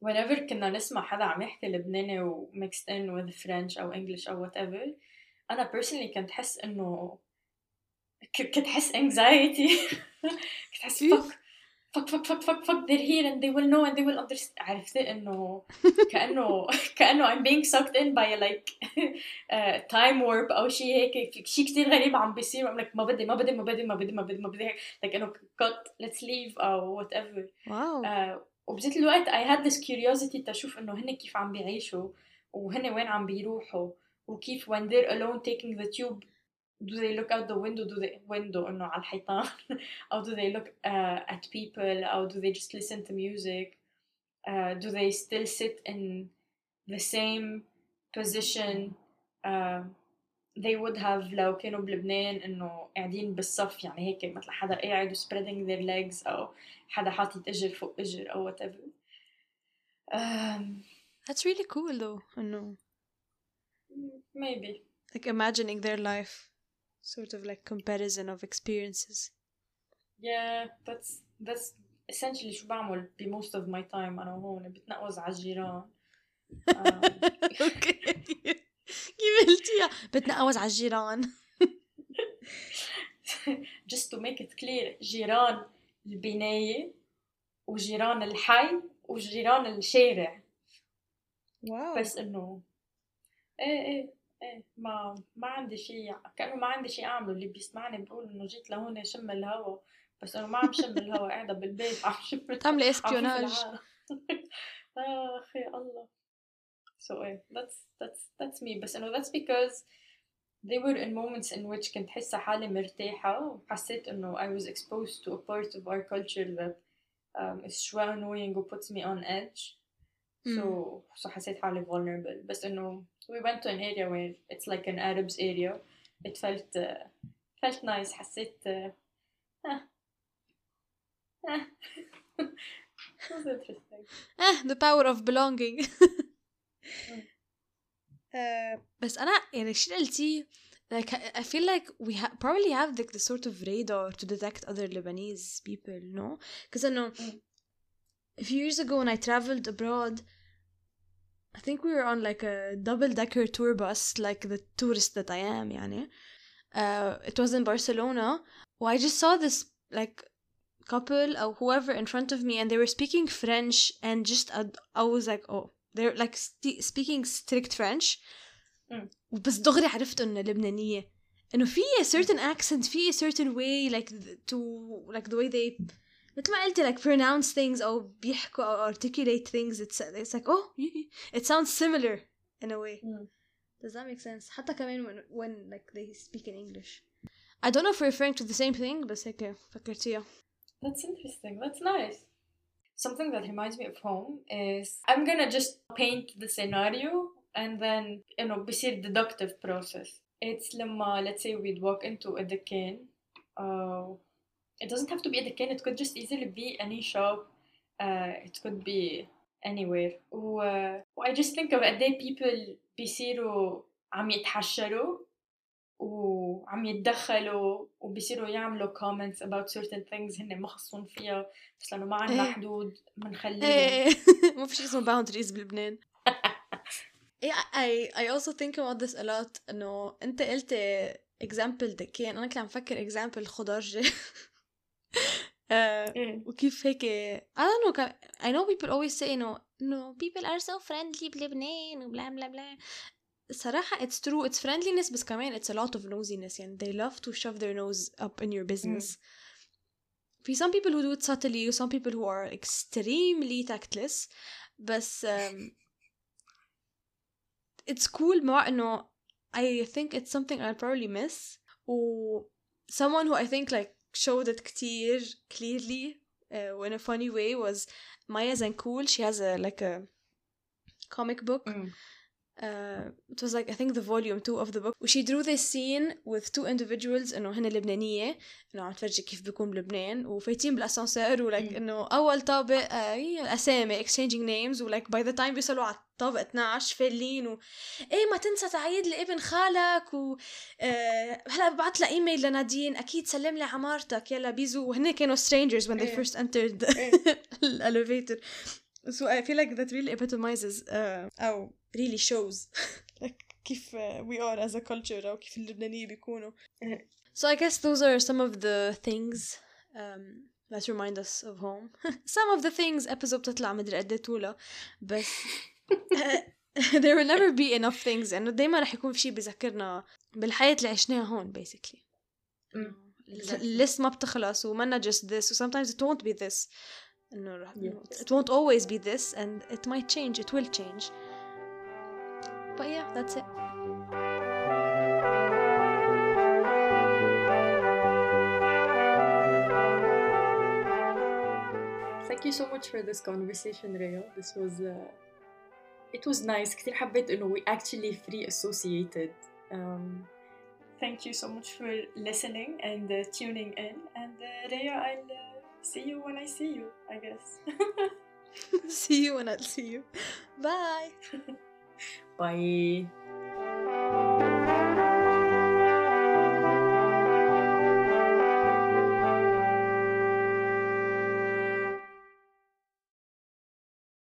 whenever كنا نسمع حدا عم يحكي لبناني و mixed in with French او English او whatever انا personally كنت حس انه كنت حس anxiety [laughs] كنت حس fuck فك فك فك فك فك they're here and they will know and they will understand عرفت انه [laughs] كانه كانه I'm being sucked in by like [laughs] uh, time warp او شيء هيك شيء كثير غريب عم بيصير I'm like ما بدي ما بدي ما بدي ما بدي ما بدي ما بدي like انه cut let's leave او whatever واو uh, وبذات الوقت I had this curiosity تشوف انه هن كيف عم بيعيشوا وهن وين عم بيروحوا وكيف when they're alone taking the tube do they look out the window do they window إنه على الحيطان [laughs] أو do they look uh, at people أو do they just listen to music uh, do they still sit in the same position uh, they would have لو كانوا بلبنان انه قاعدين بالصف يعني هيك مثل حدا قاعد و spreading their legs او حدا حاطط اجر فوق اجر او whatever um, That's really cool though انه maybe like imagining their life sort of like comparison of experiences yeah that's that's essentially شو بعمل ب most of my time انا وهون بتنقوز على الجيران [laughs] اوكي [laughs] قلتيها بتنقوز على الجيران. [laughs] Just to make it clear جيران البناية وجيران الحي وجيران الشارع. واو. بس إنه إيه إيه إيه ما ما عندي شيء كأنه ما عندي شيء أعمله اللي بيسمعني بقول إنه جيت لهون شم الهوا. بس أنا ما عم شم الهوا قاعدة بالبيت عم شم تعملي إسبيوناج. [laughs] آه أخي الله. so ايه that's that's that's me بس انه that's because they were in moments in which كنت حاسة حالي مرتاحة وحسيت انه I was exposed to a part of our culture that um, is شوي annoying و puts me on edge so so حسيت حالي vulnerable بس انه we went to an area where it's like an Arabs area it felt uh, felt nice حسيت uh, [laughs] ah, ah. it was interesting اه the power of belonging [laughs] آه، بس أنا يعني الشيء اللي قلتيه like I feel like we ha- probably have like the sort of radar to detect other Lebanese people, no? Because I know Mm. a few years ago when I traveled abroad, I think we were on like a double decker tour bus, like the tourist that I am, يعني. Uh, it was in Barcelona. Well, I just saw this like couple or whoever in front of me, and they were speaking French, and just I, I was like, oh, they're like st- speaking strict French. Mm. وبس دغري عرفت انه لبنانية انه في a certain accent في a certain way like th- to like the way they مثل ما قلتي like pronounce things او بيحكوا او articulate things it's, it's like oh [laughs] it sounds similar in a way Mm. does that make sense حتى كمان when, when like they speak in English I don't know if we're referring to the same thing بس هيك فكرتيها That's interesting. That's nice. Something that reminds me of home is I'm gonna just paint the scenario and then you know بصير deductive process. It's لما let's say we'd walk into a دكان uh, it doesn't have to be a دكان it could just easily be any shop uh, it could be anywhere و, و I just think of قد ايه people بيصيروا عم يتحشروا وعم يتدخلوا وبيصيروا يعملوا comments about certain things هن ما خصهم فيها بس لأنه ما عندنا إيه. حدود بنخليهم إيه [laughs] ما في شيء اسمه boundaries بلبنان. [laughs] Yeah, I I also think about this a lot إنه أنت قلت example دكان أنا كنت عم فكر example خضرجة. [laughs] إيه. وكيف هيك؟ I don't know I know people always say إنه إنه people are so friendly بلبنان وبلا بلا بلا. صراحة it's true it's friendliness بس كمان it's a lot of nosiness يعني they love to shove their nose up in your business في some people who do it subtly و some people who are extremely tactless بس um, it's cool مع انه I think it's something I'll probably miss و someone who I think like showed it كتير clearly uh, in a funny way was Maya Zancool she has a like a comic book Mm. Uh, it was like I think the volume two of the book. وشي drew this scene with two individuals إنه هن لبنانية. إنه عم تفرجي كيف بيكون بلبنان. وفايتين بالأسانسير Mm. إنه أول طابق آه هي الأسامي exchanging names. ولك by the time بيوصلوا على الطابق 12 فالين و إيه ما تنسى تعيد لابن خالك و آه هلا ببعث لها ايميل لنادين. أكيد سلم لي عمارتك يلا بيزو. وهن كانوا strangers when they إيه. first entered إيه. [laughs] ال elevator so I feel like that really epitomizes uh, أو really shows [laughs] like كيف uh, we are as a culture أو كيف اللبنانية بيكونوا إيه. so I guess those are some of the things um, that remind us of home [laughs] some of the things episode بتطلع مدري قد ايه طولها بس [laughs] there will never be enough things يعني دايما رح يكون في شيء بيذكرنا بالحياة اللي عشناها هون basically مم. الليست ما بتخلص ومنا just this و sometimes it won't be this انه رح- Yes. it won't always be this and it might change it will change But yeah, that's it. Thank you so much for this conversation, Rayo. This was uh, it was nice. كثير حبيت إنه we actually free associated. Um, thank you so much for listening and uh, tuning in. And uh, I'll uh, see you when I see you, I guess. [laughs] [laughs] see you when I see you. Bye. [laughs] 拜。